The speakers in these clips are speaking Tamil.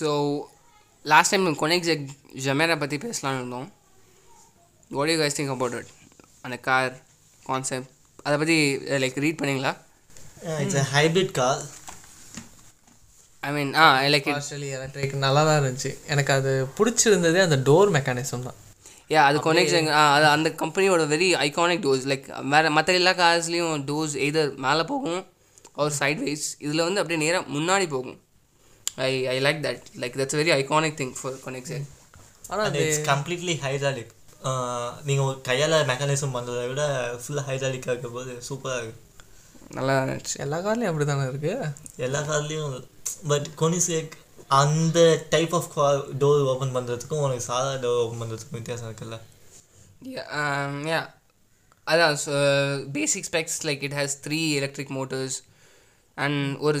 So last time Koenigsegg Gemera பற்றி பேசலாம்னு இருந்தோம். What you guys think about it? அந்த கார் கான்செப்ட் அதை பற்றி லைக் ரீட் பண்ணீங்களா? It's a hybrid car I mean ah like partially electric நல்லா தான் இருந்துச்சு. எனக்கு அது பிடிச்சிருந்ததே அந்த டோர் மெக்கானிசம் தான். யா அது கொனெக்ஷன் அது அந்த கம்பெனியோட வெரி ஐகானிக் டோஸ் லைக் வேறு மற்ற எல்லா கார்ஸ்லேயும் டோஸ் எதர் மேலே போகும் ஒரு சைட் வைஸ் இதில் வந்து அப்படியே நேராக முன்னாடி போகும். I I like that like that's very iconic thing for connection ஆனால் அண்ட் இட்ஸ் கம்ப்ளீட்லி ஹைட்ராலிக் நீங்கள் கையால் மெக்கானிசம் பண்ணுறதை விட ஃபுல்லாக ஹைட்ராலிக்காக இருக்கும்போது சூப்பராக இருக்கு நல்லா இருந்துச்சு. எல்லா கார்லையும் அப்படி தானே இருக்கு? எல்லா கார்லேயும் பட் கொனிசேக் அந்த type of car door open பண்ணுறதுக்கும் உனக்கு சாதா டோர் ஓப்பன் பண்ணுறதுக்கும் வித்தியாசம் இருக்குல்ல? யா அதான் basic specs like it has three electric motors and ஒரு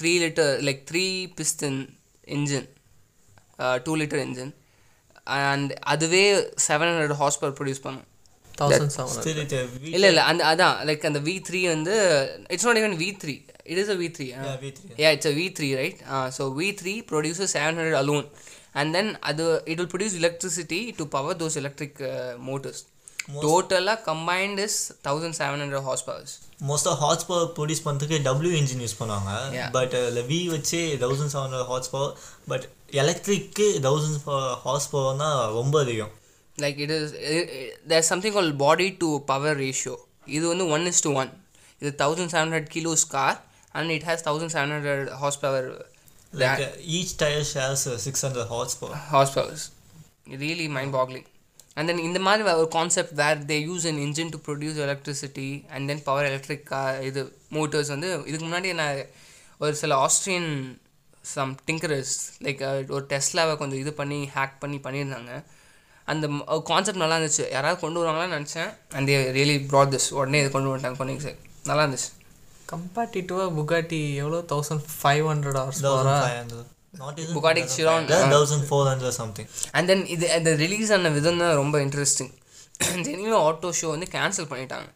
three litre like three piston engine two litre engine and அதுவே seven hundred horsepower produce பண்ணும் thousand seven Still it a V- இல்லை இல்லை அந்த அதான் லைக் அந்த வி த்ரீ வந்து it's not even V three it is a V three yeah, V3. yeah. It's a v3 right? Uh, so v3 produces 700 alone. And then other it will produce electricity to power those electric uh, motors total combined is 1700 horsepower. Most of horsepower produce பண்ணுறதுக்கு டபிள்யூ இன்ஜின் யூஸ் பண்ணுவாங்க. பட் அதில் வி வச்சு thousand seven hundred horsepower but electric thousand ஹார்ஸ் பவர்னா ரொம்ப அதிகம். Like it is it, it, there's something called body to power ratio. இது வந்து ஒன் இஸ் டு ஒன் இது thousand seven hundred kilos car and it has thousand seven hundred horsepower like each tyre shares six hundred horsepower horsepowers really mind boggling and then இந்த மாதிரி ஒரு concept where they use an engine to produce electricity and then power electric இது மோட்டர்ஸ் வந்து இதுக்கு முன்னாடி நான் ஒரு சில ஆஸ்ட்ரியன் சம் டிங்கரஸ் லைக் ஒரு டெஸ்லாவை கொஞ்சம் இது பண்ணி ஹேக் பண்ணி பண்ணியிருந்தாங்க. அந்த கான்செப்ட் நல்லா இருந்துச்சு. யாராவது கொண்டு வருவாங்களான்னு நினச்சேன். அண்ட் ரியலி ப்ராட் திஸ் உடனே இது கொண்டு வந்துட்டாங்க கொனிக் சார் நல்லா இருந்துச்சு. கம்பேட்டிட்டிவாக புகாட்டி எவ்வளோ thousand five hundred hours Bugatti Chiron, thousand four hundred something and then இது அந்த ரிலீஸ் ஆன விதம் தான் ரொம்ப இன்ட்ரெஸ்டிங் ஜெனிவோ ஆட்டோ ஷோ வந்து கேன்சல் பண்ணிட்டாங்க.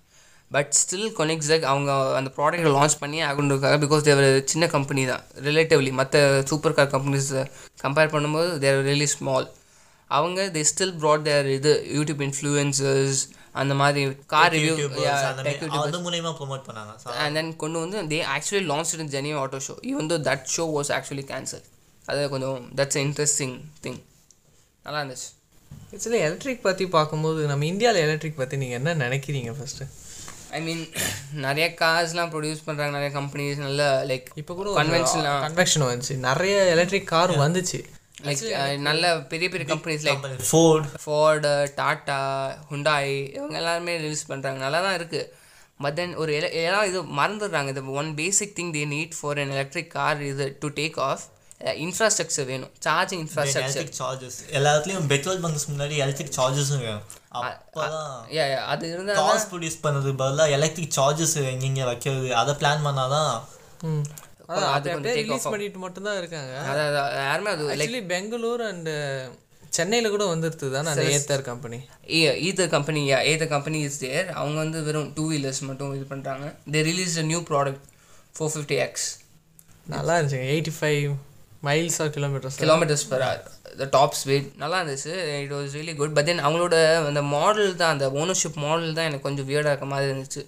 பட் ஸ்டில் கொனெக்ஸக் அவங்க அந்த ப்ராடக்ட்டை லான்ச் பண்ணி ஆகணுக்காக பிகாஸ் தேவர் சின்ன கம்பெனி தான். ரிலேட்டிவ்லி மற்ற சூப்பர் கார் கம்பெனிஸ் கம்பேர் பண்ணும்போது தேர் ரியலி ஸ்மால் அவங்க தே ஸ்டில் ப்ராட் தேர் இது யூடியூப் இன்ஃப்ளூயன்சர்ஸ் அந்த மாதிரி கார் ரிவ்யூ அது மூலயமா ப்ரொமோட் பண்ணாங்க. அண்ட் தென் கொண்டு வந்து they actually launch in Geneva auto show even though that show was actually cancel அது கொஞ்சம் தட்ஸ் இன்ட்ரெஸ்டிங் திங் நல்லா இருந்துச்சு. ஆக்சுவலி எலக்ட்ரிக் பற்றி பார்க்கும்போது நம்ம இந்தியாவில் எலக்ட்ரிக் பற்றி நீங்கள் என்ன நினைக்கிறீங்க ஃபஸ்ட்டு ஐ மீன் நிறைய கார்ஸ்லாம் ப்ரொடியூஸ் பண்ணுறாங்க நிறைய கம்பெனிஸ் நல்ல லைக் இப்போ கூட கன்வென்ஷன்லாம் கன்வெக்ஷன் வந்துச்சு. நிறைய எலக்ட்ரிக் கார் வந்துச்சு. லைக் நல்ல பெரிய பெரிய companies like Ford. Ford Tata Hyundai இவங்க எல்லாருமே ரிலீஸ் பண்ணுறாங்க நல்லா தான் இருக்குது பட் தென் ஒரு எல எல்லாம் இது மறந்துடுறாங்க. இது one basic thing they need for an electric car இது டு டேக் ஆஃப் இன்ஃப்ராஸ்ட்ரக்சர் வேணும். சார்ஜிங் இன்ஃப்ராஸ்ட்ரக்சர் சார்ஜஸ் எல்லா இடத்துலையும் பெட்ரோல் பங்க்ஸ் முன்னாடி எலக்ட்ரிக் சார்ஜஸும் வேணும் அது இருந்தால் காஸ் ப்ரொடியூஸ் பண்ணது பதிலாக எலக்ட்ரிக் சார்ஜஸ் எங்கெங்க வைக்கிறது அதை பிளான் பண்ணாதான் ம். அது ரிலீஸ் பண்ணிட்டு மட்டும்தான் இருக்காங்க. யாருமே அது ஆக்சுவலி பெங்களூர் அண்ட் சென்னையில் கூட வந்துருது தானே அந்த Ather company Ather company Ather company is there அவங்க வந்து வெறும் டூ வீலர்ஸ் மட்டும் இது பண்ணுறாங்க they release a new product four fifty X நல்லா இருந்துச்சுங்க eighty five miles or kilometres kilometres per hour the top speed நல்லா இருந்துச்சு. It was really good but then அவங்களோட அந்த மாடல் தான் அந்த ஓனர்ஷிப் மாடல் தான் எனக்கு கொஞ்சம் வியர்டாக இருக்க மாதிரி இருந்துச்சு.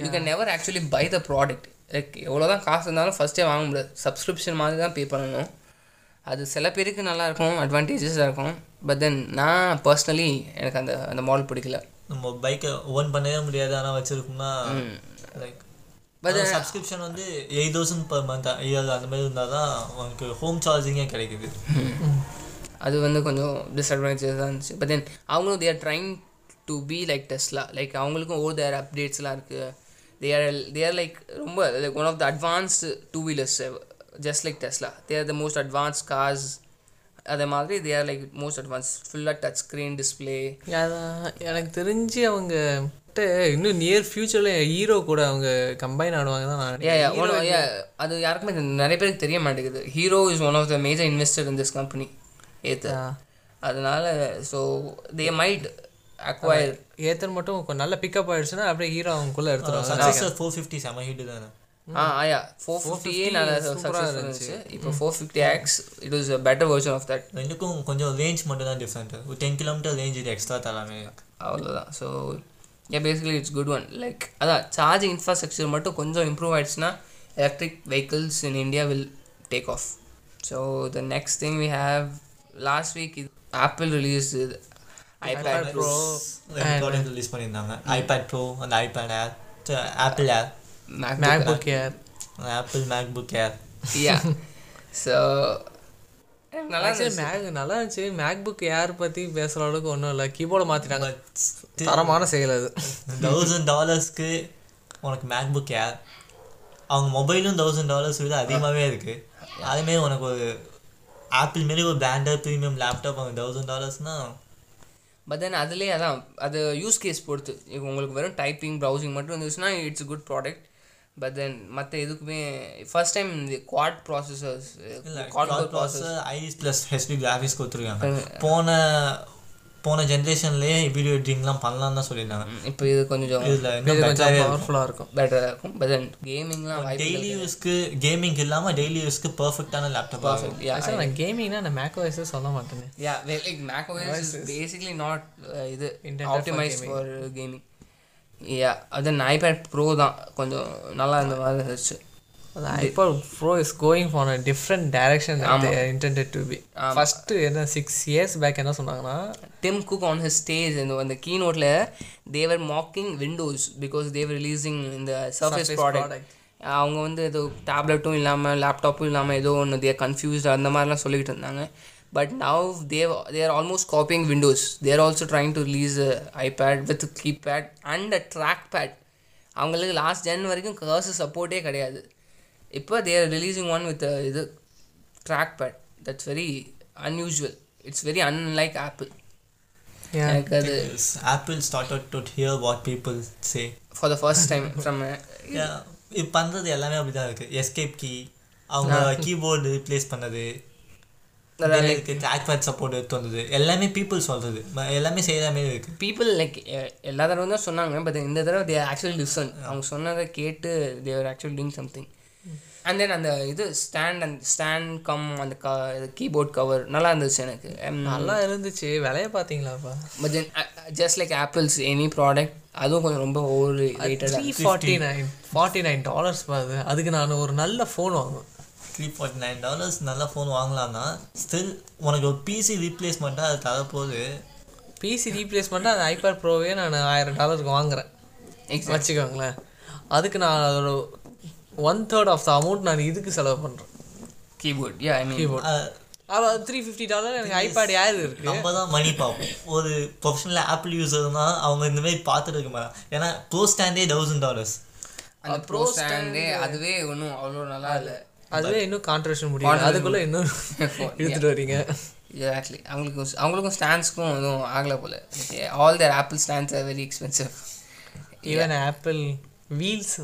You can never actually buy the product like எவ்வளோ தான் காசு இருந்தாலும் ஃபஸ்ட்டே வாங்க முடியாது. சப்ஸ்கிரிப்ஷன் மாதிரி தான் பே பண்ணணும். அது சில பேருக்கு நல்லா இருக்கும் அட்வான்டேஜஸாக இருக்கும். பட் தென் நான் பர்சனலி எனக்கு அந்த அந்த மாடல் பிடிக்கல. நம்ம பைக்கை ஓன் பண்ணவே முடியாது. ஆனால் வச்சிருக்கோம்னா லைக் சப்ஸ்கிரிப்ஷன் வந்து eight thousand per month year அந்த மாதிரி இருந்தால் தான் உனக்கு ஹோம் சார்ஜிங்கே கிடைக்குது. அது வந்து கொஞ்சம் டிஸ்அட்வான்டேஜஸ் தான் இருந்துச்சு. பட் தென் அவங்களும் they're trying to be like Tesla like அவங்களுக்கும் ஓ தேர் அப்டேட்ஸ்லாம் இருக்குது தேர் தேர் லைக் ரொம்ப like one of the advanced two wheelers just like Tesla they're the most advance cars அதே மாதிரி தேர் லைக் மோஸ்ட் அட்வான்ஸ் ஃபுல்லாக டச் ஸ்க்ரீன் டிஸ்பிளே எனக்கு தெரிஞ்சு அவங்க கிட்ட இன்னும் நியர் ஃபியூச்சரில் ஹீரோ கூட அவங்க கம்பைன் ஆடுவாங்க தான் நான் அது யாருக்குமே நிறைய பேருக்கு தெரிய மாட்டேங்குது. Hero is one of the major investor in this company ஏத்து Yeah. அதனால so they might acquire Ather மட்டும் கொஞ்சம் நல்ல பிக்கப் ஆயிடுச்சுன்னா அப்படியே ஹீரோ அவங்களுக்குள்ள எடுத்துருவாங்க. ஃபோர் ஃபிஃப்டி செம ஹிட் தானே? ஆ ஆயா ஃபோர் ஃபிஃப்டியே நல்ல சக்ஸஸ் இருந்துச்சு. இப்போ four fifty X it was a better version of that ரெண்டுக்கும் கொஞ்சம் ரேஞ்ச் மட்டும் தான் டிஃப்ரெண்ட் ஒரு டென் கிலோமீட்டர் ரேஞ்ச் இது எக்ஸ்ட்ரா தராமே. அவ்வளோதான் so uh basically it's good one like அதான் சார்ஜிங் இன்ஃப்ராஸ்ட்ரக்சர் மட்டும் கொஞ்சம் இம்ப்ரூவ் ஆயிடுச்சுன்னா electric vehicles in India will take off so the next thing we have last week இது Apple release iPad Pro product release பண்ணியிருந்தாங்க. ஐபேட் ப்ரோ அந்த iPad Air Apple Air MacBook Air Apple MacBook Air yeah so நல்லா மேக் நல்லா இருந்துச்சு. மேக்புக் ஏர் பற்றி பேசுகிற அளவுக்கு ஒன்றும் இல்லை. கீபோர்டை மாற்றிட்டாங்க தரமான செயல் அது. தௌசண்ட் டாலர்ஸ்க்கு உனக்கு மேக்புக் ஏர் அவங்க மொபைலும் தௌசண்ட் டாலர்ஸ் விட அதிகமாகவே இருக்குது அதுமாரி உனக்கு ஒரு ஆப்பிள் மாரி ஒரு பிராண்டட் ப்ரீமியம் லேப்டாப் அவங்க தௌசண்ட் டாலர்ஸ்னால் பட் தென் அதுலேயே அதான் அது யூஸ் கேஸ் பொறுத்து. இப்போ உங்களுக்கு வெறும் டைப்பிங் ப்ரௌசிங் மட்டும் இருந்துச்சுன்னா it's good product but then மற்ற எதுக்குமே ஃபர்ஸ்ட் டைம் இந்த quad processors quad process processor Iris plus HD graphics கொடுத்துருக்காங்க. போன போன ஜென்ரேஷன்லேயே வீடியோ எடிட்டிங்லாம் பண்ணலாம்னு தான் சொல்லியிருந்தாங்க. இப்போ இது கொஞ்சம் இதில் கொஞ்சம் பவர்ஃபுல்லாக இருக்கும். பெட்டராக இருக்கும். பட் தென் கேமிங்லாம் டெய்லி யூஸ்க்கு கேமிங் இல்லாமல் டெய்லி யூஸ்க்கு பர்ஃபெக்டான லேப்டாப் ஆகும் யா நான் கேமிங்னா நான் மேக் வாய்ஸே சொல்ல மாட்டேனே. Yeah like Mac OS basically not இது ஆப்டிமைஸ் ஃபார் கேமிங் அது ஐபேட் ப்ரோ தான். கொஞ்சம் நல்லா இருந்த மாதிரி இருந்துச்சு iPad Pro is going for a different direction intended to be first என்ன சிக்ஸ் இயர்ஸ் பேக் என்ன சொன்னாங்கன்னா Tim Cook on his stage இந்த அந்த கீனோட்டில் they were mocking Windows because they were releasing இந்த சர்ஃபேஸ் ப்ராடக்ட் அவங்க வந்து ஏதோ டேப்லெட்டும் இல்லாமல் லேப்டாப்பும் இல்லாமல் ஏதோ ஒன்று தேர் கன்ஃபியூஸ்ட் அந்த மாதிரிலாம் சொல்லிக்கிட்டு இருந்தாங்க. But now they've they're almost copying Windows they're also trying to release iPad with keypad and a trackpad அவங்களுக்கு லாஸ்ட் ஜென் வரைக்கும் கர்ஸ் சப்போர்ட்டே கிடையாது. இப்போ தேர் ரிலீசிங் ஒன் வித் இது trackpad that's very unusual it's very unlike Apple எனக்கு அது Apple started to hear what people say. For the first time from Yeah, இது பண்ணுறது எல்லாமே அப்படி தான் இருக்குது எஸ்கேப் கீ அவங்க கீபோர்டு ரீப்ளேஸ் பண்ணது. ட்ராக் பேட் சப்போர்ட் எடுத்து வந்தது. எல்லாமே பீப்புள் சொல்கிறது எல்லாமே செய்கிற மாதிரி இருக்குது பீப்புள் லைக் எல்லா தடவை தான் சொன்னாங்க பட் இந்த தடவை தே ஆக்சுவலி லிசன் அவங்க சொன்னதை கேட்டு they're actually doing something and then அந்த இது ஸ்டாண்ட் அந்த ஸ்டாண்ட் கம் அந்த க கீபோர்ட் கவர் நல்லா இருந்துச்சு எனக்கு. நல்லா இருந்துச்சு. விலைய பார்த்தீங்களாப்பா? But then just like Apple's any product அதுவும் கொஞ்சம் ரொம்ப over ரேட்டடாக three forty nine forty nine dollars பாது அதுக்கு நான் ஒரு நல்ல ஃபோன் வாங்குவேன். த்ரீ ஃபார்ட்டி நைன் டாலர்ஸ் நல்ல ஃபோன் வாங்கலாம்னா ஸ்டில் உனக்கு ஒரு பிசி ரீப்ளேஸ்மெண்ட்டாக அது தரப்போது பிசி ரீப்ளேஸ்மெண்ட்டாக அந்த ஐபேட் ப்ரோவே நான் ஆயிரம் டாலருக்கு வாங்குறேன். வச்சுக்கோங்களேன். அதுக்கு நான் அதோட one third of the amount நான் இதுக்கு செலவு பண்ணுறேன் keyboard yeah I mean keyboard அவள் த்ரீ ஃபிஃப்டி டாலர் எனக்கு ஐபேட் யார் இருக்கு? நம்ம தான் மணி பார்ப்போம் ஒரு ப்ரொஃபஷனல் ஆப்பிள் யூஸர்னா அவங்க இந்த மாதிரி பார்த்துட்டு இருக்க மாட்டாங்க. ஏன்னா ப்ரோ ஸ்டாண்டே தௌசண்ட் டாலர்ஸ் அந்த ப்ரோ ஸ்டாண்டே அதுவே ஒன்றும் அவ்வளோ நல்லா இல்லை. அதுவே இன்னும் கான்ட்ரவர்ஷன் முடியும் அதுக்குள்ளே இன்னும் இழுத்துட்டு வரீங்க. எக்ஸாக்ட்லி அவங்களுக்கு அவங்களுக்கும் ஸ்டாண்ட்ஸ்க்கும் எதுவும் ஆகலை போல. All their Apple stands are very expensive even Apple wheels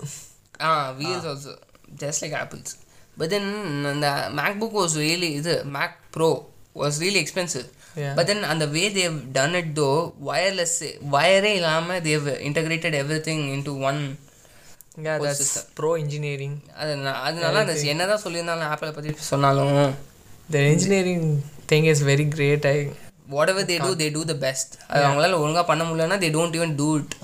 ah wheels also just like Apple's but then அந்த மேக் புக் வாஸ் ரியலி இது Mac Pro was really expensive Yeah. But then அந்த way they've done it though wireless வயரே இல்லாமல் they've integrated everything into one pro engineering அது ந- அது நல்லா இருந்துச்சு. என்ன தான் சொல்லியிருந்தாலும் ஆப்பிளை பற்றி சொன்னாலும். The engineering thing is very great I whatever they do they do the best அது அவங்களால ஒழுங்காக பண்ண முடியலன்னா they don't even do it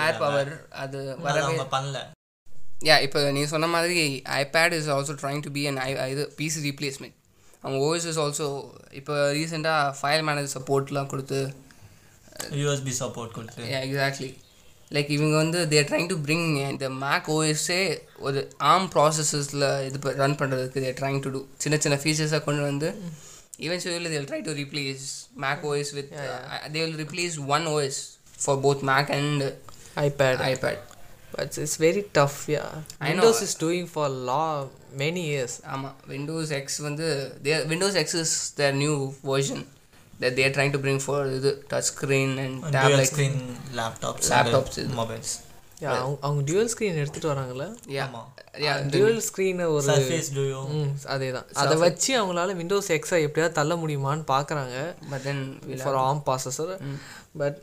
AirPower அது வரவே அவங்க பண்ணல. யா இப்போ நீ சொன்ன மாதிரி iPad is also trying to be an I இது பிசி ரீப்ளேஸ்மெண்ட் அவங்க ஓஎஸ் இஸ் ஆல்சோ இப்போ ரீசெண்டாக ஃபைல் மேனேஜ் சப்போர்ட்லாம் கொடுத்து யூஎஸ்பி சப்போர்ட் கொடுத்து எக்ஸாக்ட்லி லைக் இவங்க வந்து தேர் ட்ரைங் டு பிரிங் இந்த மேக் ஓஎஸ்ஸே ஒரு ஆர்ம் ப்ராசஸஸில் இது ரன் பண்ணுறதுக்கு தேர் ட்ரைங் டு டூ சின்ன சின்ன ஃபீச்சர்ஸாக கொண்டு வந்து eventually they'll try to replace Mac OS with they will replace one OS for both Mac and iPad iPad but it's very tough yeah I know. Windows is doing for law many years ஆமாம் விண்டோஸ் எக்ஸ் வந்து the Windows X is their new version That they are trying to bring for இது touch screen and dual tablet screen laptops Laptops இது. mobiles. அவங்க அவங்க டியூவல் ஸ்க்ரீன் எடுத்துட்டு வராங்கல்ல? யா ஆமா. யா டியூவல் ஸ்க்ரீனை ஒரு surface duo. ம் அதே தான் அதை வச்சு அவங்களால விண்டோஸ் எக்ஸை எப்படியாவது தள்ள முடியுமான்னு பார்க்குறாங்க but then for ARM processor but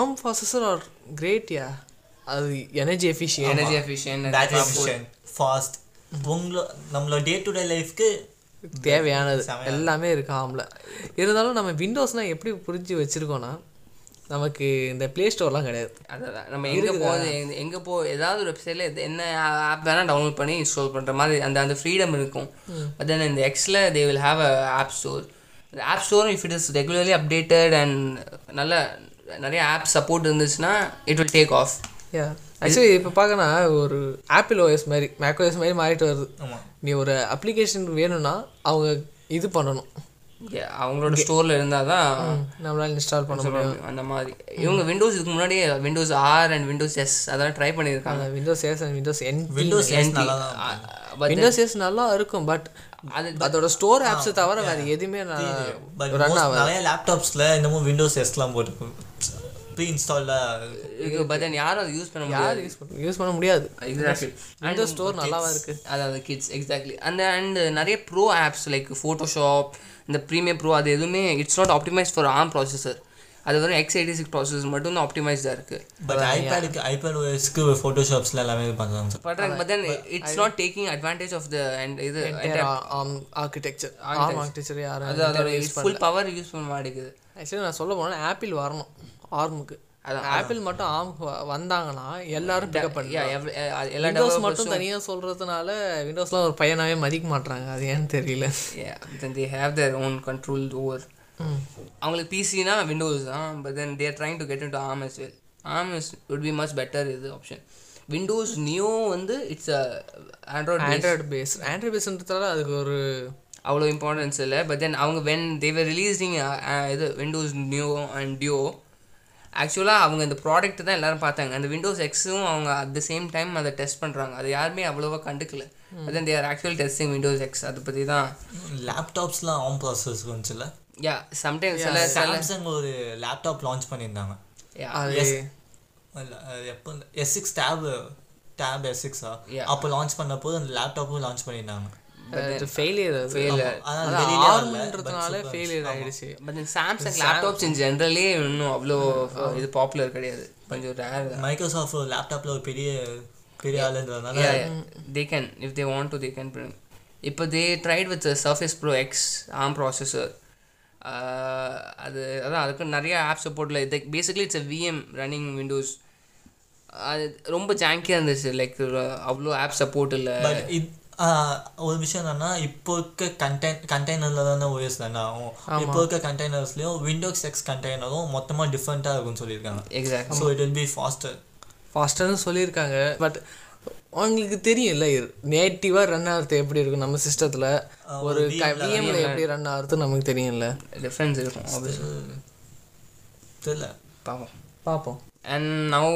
ARM processor are great yeah அது energy efficient energy efficient fast உங்களோ நம்மளோட டே டு டே லைஃப்க்கு தேவையானது. எல்லாமே இருக்கு ஆம்ல இருந்தாலும் நம்ம விண்டோஸ்னால் எப்படி புரிஞ்சு வச்சுருக்கோன்னா நமக்கு இந்த ப்ளே ஸ்டோர்லாம் கிடையாது. அதான் நம்ம எங்கே போகுது எங்க- எங்க போ ஏதாவது ஒரு வெப்சைட்டில் என்ன ஆப் வேணால் டவுன்லோட் பண்ணி இன்ஸ்டால் பண்ணுற மாதிரி அந்த அந்த ஃப்ரீடம் இருக்கும். பட் தென் இந்த எக்ஸில் they will have a app store இந்த app store if it is regularly updated and நல்ல நிறைய ஆப் சப்போர்ட் இருந்துச்சுன்னா it will take off yeah actually இப்போ பார்க்கனா ஒரு ஆப்பிள் ஓஎஸ் மாதிரி மேக் ஓஎஸ் மாதிரி மாறிட்டு வருது. நீ ஒரு அப்ளிகேஷன் வேணும்னா அவங்க இது பண்ணணும். அவங்களோட ஸ்டோரில் இருந்தால் தான் நம்மளால இன்ஸ்டால் பண்ண முடியும். அந்த மாதிரி. இவங்க விண்டோஸ் இதுக்கு முன்னாடியே Windows R and Windows S அதெல்லாம் ட்ரை பண்ணியிருக்காங்க. Windows S and Windows N Windows but Windows S நல்லா இருக்கும் பட் அது அதோட ஸ்டோர் ஆப்ஸ் தவிர வேற எதுவுமே பட் ரன் ஆகாது. நிறைய லேப்டாப்ஸில் இன்னமும் விண்டோஸ் எஸ்லாம் போட்டு ப்ரீ இருக்கு பட் தென் யாரும் அதை யூஸ் பண்ண முடியாது. யூஸ் பண்ண யூஸ் பண்ண முடியாது. எக்ஸாக்ட்லி விண்டோஸ் ஸ்டோர் நல்லாவா இருக்கு. அதாவது கிட்ஸ் எக்ஸாக்ட்லி அந்த அண்ட் நிறைய ப்ரோ ஆப்ஸ் லைக் ஃபோட்டோஷாப் இந்த ப்ரீமியர் ப்ரோ அது எதுவுமே it's not optimise for ARM processor அது வெறும் எக்ஸ் எயிட்டி சிக்ஸ் ப்ராசஸர் மட்டும் தான் ஆப்டிமைஸ்டாக இருக்குது பட் ஐபேடுக்கு ஐபேட் ஓஎஸ்க்கு ஃபோட்டோஷாப்ஸில் எல்லாமே பண்ணுறாங்க but then it's not taking advantage of the and இது ஆர்கிடெக்சர் ஆர்கிடெக்சர் யாரும் அது அதோட ஃபுல் பவர் யூஸ் பண்ண மாட்டேங்குது. ஆக்சுவலி நான் சொல்ல போனால் ஆப்பிள் வரணும். ஆர்முக்கு ஆப்பிள் மட்டும் ஆர்ம் வந்தாங்கன்னா எல்லாரும் பிக்கப் பண்ணி எல்லா விண்டோஸ் மட்டும் தனியாக சொல்கிறதுனால விண்டோஸ்லாம் ஒரு பையனாவே மதிக்க மாட்றாங்க. அது ஏன்னு தெரியல. Then they have their own control over அவங்களுக்கு பிசினா விண்டோஸ் தான் but then they're trying to get in to ARM as well. ARM is would be much better இது ஆப்ஷன் விண்டோஸ் நியோ வந்து it's Android Android base Android பேஸ்ன்றதால அதுக்கு ஒரு அவ்வளோ இம்பார்ட்டன்ஸ் இல்லை பட் தென் அவங்க வென் தேவர் ரிலீஸிங் இது விண்டோஸ் நியூ அண்ட் டியோ ஆக்சுவலாக அவங்க இந்த ப்ராடக்ட் தான் எல்லாரும் பார்த்தாங்க. அந்த விண்டோஸ் எக்ஸும் அவங்க அட் த சேம் டைம் அதை டெஸ்ட் பண்ணுறாங்க அது யாருமே அவ்வளோவா கண்டுக்கல. But then they're actual testing Windows X அதை பற்றி தான். லேப்டாப்ஸ்லாம் ஆம் ப்ராசஸ் வந்துச்சுல? யா சம்டைம்ஸ் சில சாம்சங் ஒரு லேப்டாப் லான்ச் பண்ணியிருந்தாங்க. Yeah. அது எப்போ S six tab tab S சிக்ஸா. அப்போ லான்ச் பண்ணப்போ அந்த லேப்டாப்பும் லான்ச் பண்ணியிருந்தாங்க. ஃபெயிலியர் ஆர்ம்ன்றதுனால super- ஃபெயிலியர் ஆயிடுச்சு. பட் சாம்சங் லேப்டாப்ஸ் இன் ஜென்ரலே இன்னும் அவ்வளோ இது பாப்புலர் கிடையாது. கொஞ்சம் ரேர் மைக்ரோசாஃப்ட் ஒரு பெரிய ஆளுன்றதுனால can if they want to they can bring. இப்போ with the surface pro x arm processor. uh, அது அதான் அதுக்கு நிறைய ஆப் சப்போர்ட்டில் இது basically it's VM running Windows அது ரொம்ப ஜாங்கியாக இருந்துச்சு. லைக் அவ்வளோ ஆப் சப்போர்ட் இல்லை. ஒரு விஷயம் என்னன்னா இப்போ இருக்க கண்டெய்ன் கண்டெய்னரில் தானே ஓஎஸ் தானே ஆகும்? இப்போ இருக்க கண்டெய்னர்ஸ்லையும் விண்டோஸ் எக்ஸ் கண்டெய்னரும் மொத்தமாக டிஃப்ரெண்ட்டாக இருக்கும்னு சொல்லியிருக்காங்க. Exact so it will be faster ஃபாஸ்டர்னு சொல்லியிருக்காங்க பட் உங்களுக்கு தெரியும்ல நேட்டிவாக ரன் ஆகிறது எப்படி இருக்கும் நம்ம சிஸ்டத்தில் ஒரு விஎம்ல எப்படி ரன் ஆகுறது நமக்கு தெரியும்ல? டிஃப்ரென்ஸ் இருக்கும். தெரியல. பார்ப்போம் பார்ப்போம் அண்ட் நவ்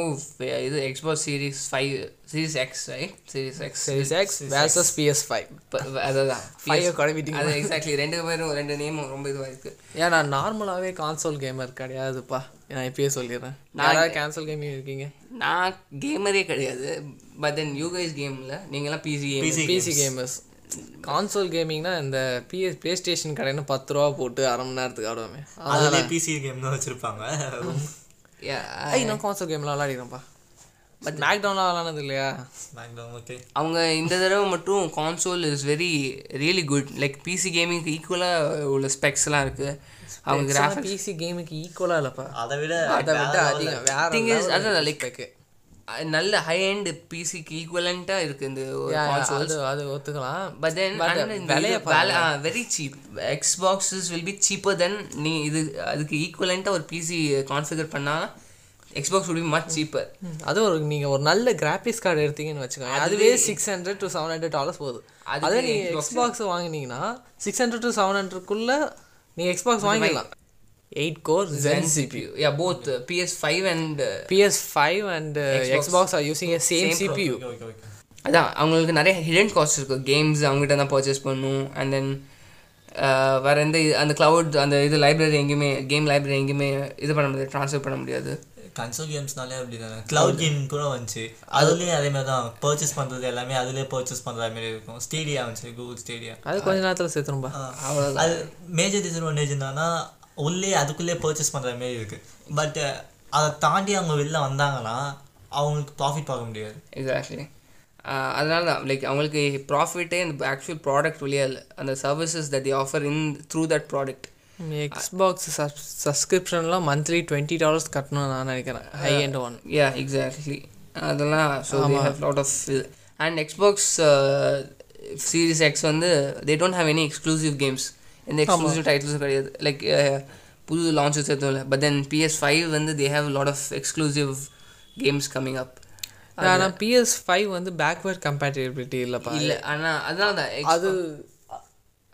இது Xbox series five series X right series X சரி எக்ஸ் வேர்சஸ் பிஎஸ் ஃபைவ் அதுதான். Five குழப்பிட்டீங்க. அது எக்ஸாக்ட்லி ரெண்டு பேரும் ரெண்டு நேமும் ரொம்ப இதுவாக இருக்குது ஏன் நான் நார்மலாகவே கான்சோல் கேமர் கிடையாதுப்பா. நான் இப்பயே சொல்லிடுறேன். யாராவது கேன்சல் கேமிங் இருக்கீங்க? நான் கேமரே கிடையாது. பட் தென் யூகைஸ் கேமில் நீங்களாம் PC game PC gamers console கேமிங்னா இந்த பிஎஸ் ப்ளே ஸ்டேஷன் கடைன்னு பத்து ரூபா போட்டு அரை மணி நேரத்துக்கு ஆடுவோமே. அதுலேயே பிசி கேம் தான் வச்சுருப்பாங்க. நான் கான்சோல் கேம்லாம் விளாடிக்கிறேன்ப்பா பட் மேக் டவுன்லாம் விளாடுனது இல்லையா? ஓகே அவங்க இந்த தடவை மட்டும் console is very really good like PC கேமிங்க்கு ஈக்குவலாக உள்ள ஸ்பெக்ஸ்லாம் இருக்குது அவங்க கிராஃபிக் பிசி கேமுக்கு ஈக்குவலாக இல்லைப்பா. அதை விட அதை விட அதிகம் வேற திங் இஸ் அதான் லைக். நல்ல ஹை எண்ட் பிசிக்கு ஈக்குவலண்ட்டாக இருக்குது இந்த Yeah, yeah, கான்சோல் அது ஒத்துக்கலாம். But then very cheap Xboxes will be cheaper than நீ இது அதுக்கு ஈக்குவலண்ட்டாக ஒரு பிசி கான்ஃபிகர் பண்ணால் Xbox will be much cheaper அது ஒரு நீங்கள் ஒரு நல்ல கிராஃபிக்ஸ் கார்டு எடுத்தீங்கன்னு வச்சுக்கோங்க. அதுவே six hundred to seven hundred dollars போகுது. அதே நீங்கள் எக்ஸ்பாக்ஸ் வாங்கினீங்கன்னா சிக்ஸ் ஹண்ட்ரட் டு செவன் ஹண்ட்ரட்குள்ளே நீங்கள் எக்ஸ்பாக்ஸ் வாங்கிடலாம். Eight core Zen CPU yeah both uh, PS5 and uh, PS five and Xbox are using a same CPU okay okay okay அதான் அவங்களுக்கு நிறைய ஹிடன் காஸ்ட் இருக்கும் கேம்ஸ் அவங்ககிட்ட தான் பர்ச்சேஸ் பண்ணணும் அண்ட் தென் வேற எந்த இது- அந்த cloud அந்த இது லைப்ரரி எங்கேயுமே கேம் லைப்ரரி எங்கேயுமே இது பண்ண முடியாது ட்ரான்ஸ்ஃபர் பண்ண முடியாது. கன்சோல் கேம்ஸ்னாலே அப்படி தானே க்ளவுட் கேம் கூட வந்துச்சு. அதுலேயும் அதே மாதிரி தான். பர்ச்சேஸ் பண்ணுறது எல்லாமே அதுலேயே பர்ச்சேஸ் பண்ணுற மாதிரி இருக்கும். ஸ்டேடியா வந்துச்சு கூகுள் ஸ்டேடியா அது கொஞ்ச நேரத்தில் சேர்த்துரும்பா. அது மேஜர் டிஸ்அட்வான்டேஜ் என்னன்னா உள்ளே அதுக்குள்ளே பர்ச்சேஸ் பண்ணுற மாதிரி இருக்குது பட் அதை தாண்டி அவங்க வெளில வந்தாங்கன்னா அவங்களுக்கு ப்ராஃபிட் பார்க்க முடியாது. எக்ஸாக்ட்லி அதனால தான் லைக் அவங்களுக்கு ப்ராஃபிட்டே இந்த ஆக்சுவல் ப்ராடக்ட் வழியா இல்லை. அந்த services that they offer in through that product Xbox சப்ஸ்கிரிப்ஷன்லாம் monthly twenty dollars கட்டணும்னு நான் நினைக்கிறேன். High and one yeah exactly அதெல்லாம் so lot of and Xbox series X வந்து they don't have any exclusive games எந்த எக்ஸ்க்ளூசிவ் டைட்டில்ஸும் கிடையாது. லைக் புது லான்ச்சஸ் எதுவும் இல்லை. பட் தென் பிஎஸ் ஃபைவ் வந்து they have lot of exclusive games coming up ஆனால் பிஎஸ் ஃபைவ் வந்து பேக்வேர்ட் கம்பேட்டபிலிட்டி இல்லைப்பா. இல்லை ஆனால் அதனால தான் அது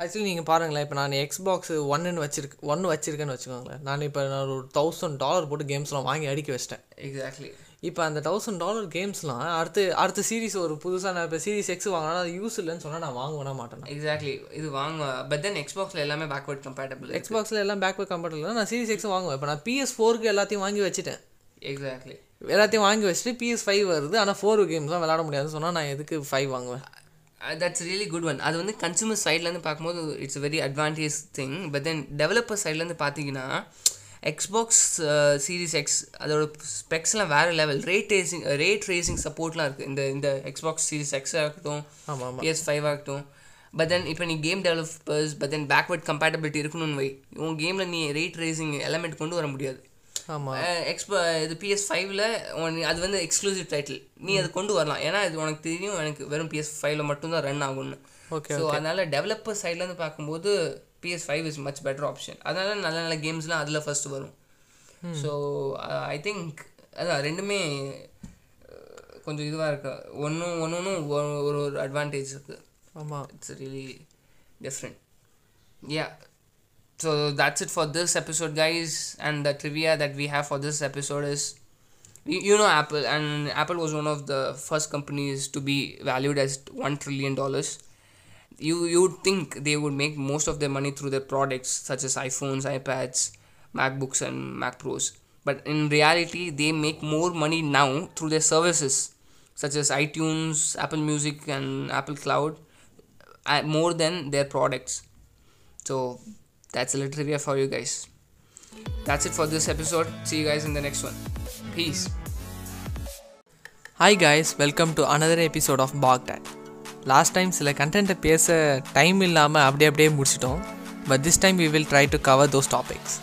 ஆக்சுவலி நீங்கள் பாருங்களேன். இப்போ நான் எக்ஸ்பாக்ஸ் ஒன்னு வச்சிருக்கு ஒன்று வச்சிருக்கேன்னு வச்சுக்கோங்களேன். நான் இப்போ நான் ஒரு தௌசண்ட் டாலர் போட்டு கேம்ஸ்லாம் வாங்கி அடிக்க வச்சிட்டேன். எக்ஸாக்ட்லி இப்போ அந்த தௌசண்ட் டாலர் கேம்ஸ்லாம் அடுத்து அடுத்த சீரிஸ் ஒரு புதுசாக நான் இப்போ சீரிஸ் எக்ஸ் வாங்கினா அது யூஸ் இல்லைன்னு சொன்னால் நான் வாங்கவே மாட்டேன்? எக்ஸாக்ட்லி இது வாங்க பட் தென் எக்ஸ்பாக்ஸில் எல்லாமே பேக்வர்ட் கம்பேட்டபிள் எக்ஸ்பாக்ஸில் எல்லாம் பேக்வேர்ட் கம்பேட்டபிள் நான் சீரிஸ் எக்ஸ் வாங்குவேன். இப்போ நான் பிஎஸ் ஃபோருக்கு எல்லாத்தையும் வாங்கி வச்சுட்டேன். எக்ஸாக்ட்லி எல்லாத்தையும் வாங்கி வச்சுட்டு பிஎஸ் ஃபைவ் வருது. ஆனால் ஃபோர் கேம்ஸ் தான் விளாட முடியாதுன்னு சொன்னால் நான் எதுக்கு ஃபைவ் வாங்குவேன்? தட்ஸ் ரியலி குட் ஒன் அது வந்து கன்சூமர் சைட்லேருந்து பார்க்கும்போது it's very advantage thing but then developer சைட்லேருந்து பார்த்தீங்கன்னா எக்ஸ்பாக்ஸ் சீரிஸ் எக்ஸ் அதோட ஸ்பெக்ஸ்லாம் வேறு level ray tracing ray tracing சப்போர்ட்லாம் இருக்குது இந்த இந்த எக்ஸ்பாக்ஸ் சீரிஸ் எக்ஸ் ஆகட்டும் பிஎஸ் ஃபைவ் ஆகட்டும் பட் தென் இப்போ நீ game developers but then backward compatibility இருக்கணும்னு வை. உன் கேமில் நீ ரேட் ரேசிங் எலமெண்ட் கொண்டு வர முடியாது. ஆமாம் எக்ஸ்ப இது பிஎஸ் ஃபைவ்ல அது வந்து எக்ஸ்க்ளூசிவ் டைட்டில் நீ அது கொண்டு வரலாம். ஏன்னா இது உனக்கு தெரியும் எனக்கு வெறும் பிஎஸ் ஃபைவ்ல மட்டும்தான் ரன் ஆகும்னு. ஓகே ஸோ அதனால டெவலப்பர் சைட்லேருந்து பார்க்கும்போது PS five is much better option அதனால நல்ல நல்ல கேம்ஸ்லாம் அதில் ஃபர்ஸ்ட் வரும் ஸோ ஐ திங்க் அதான் ரெண்டுமே அஹ், கொஞ்சம் இதுவாக இருக்கு ஒன்றும் ஒன்று ஒன்றும் ஒரு ஒரு அட்வான்டேஜ் இருக்குது ஆமாம் it's really different yeah so that's it for this episode guys and the trivia that we have for this episode is you, you know apple and apple was one of the first companies to be valued as 1 trillion dollars you you would think they would make most of their money through their products such as iPhones, iPads, MacBooks, and Mac Pros. But in reality, they make more money now through their services such as iTunes, Apple Music, and Apple Cloud uh, more than their products. So that's a little trivia for you guys. That's it for this episode. See you guys in the next one. Peace. Hi guys, welcome to another episode of Baghdad. Last time சில கண்டென்ட்டை பேச டைம் இல்லாமல் அப்படியே அப்படியே முடிச்சிட்டோம். But this time we will try to cover those topics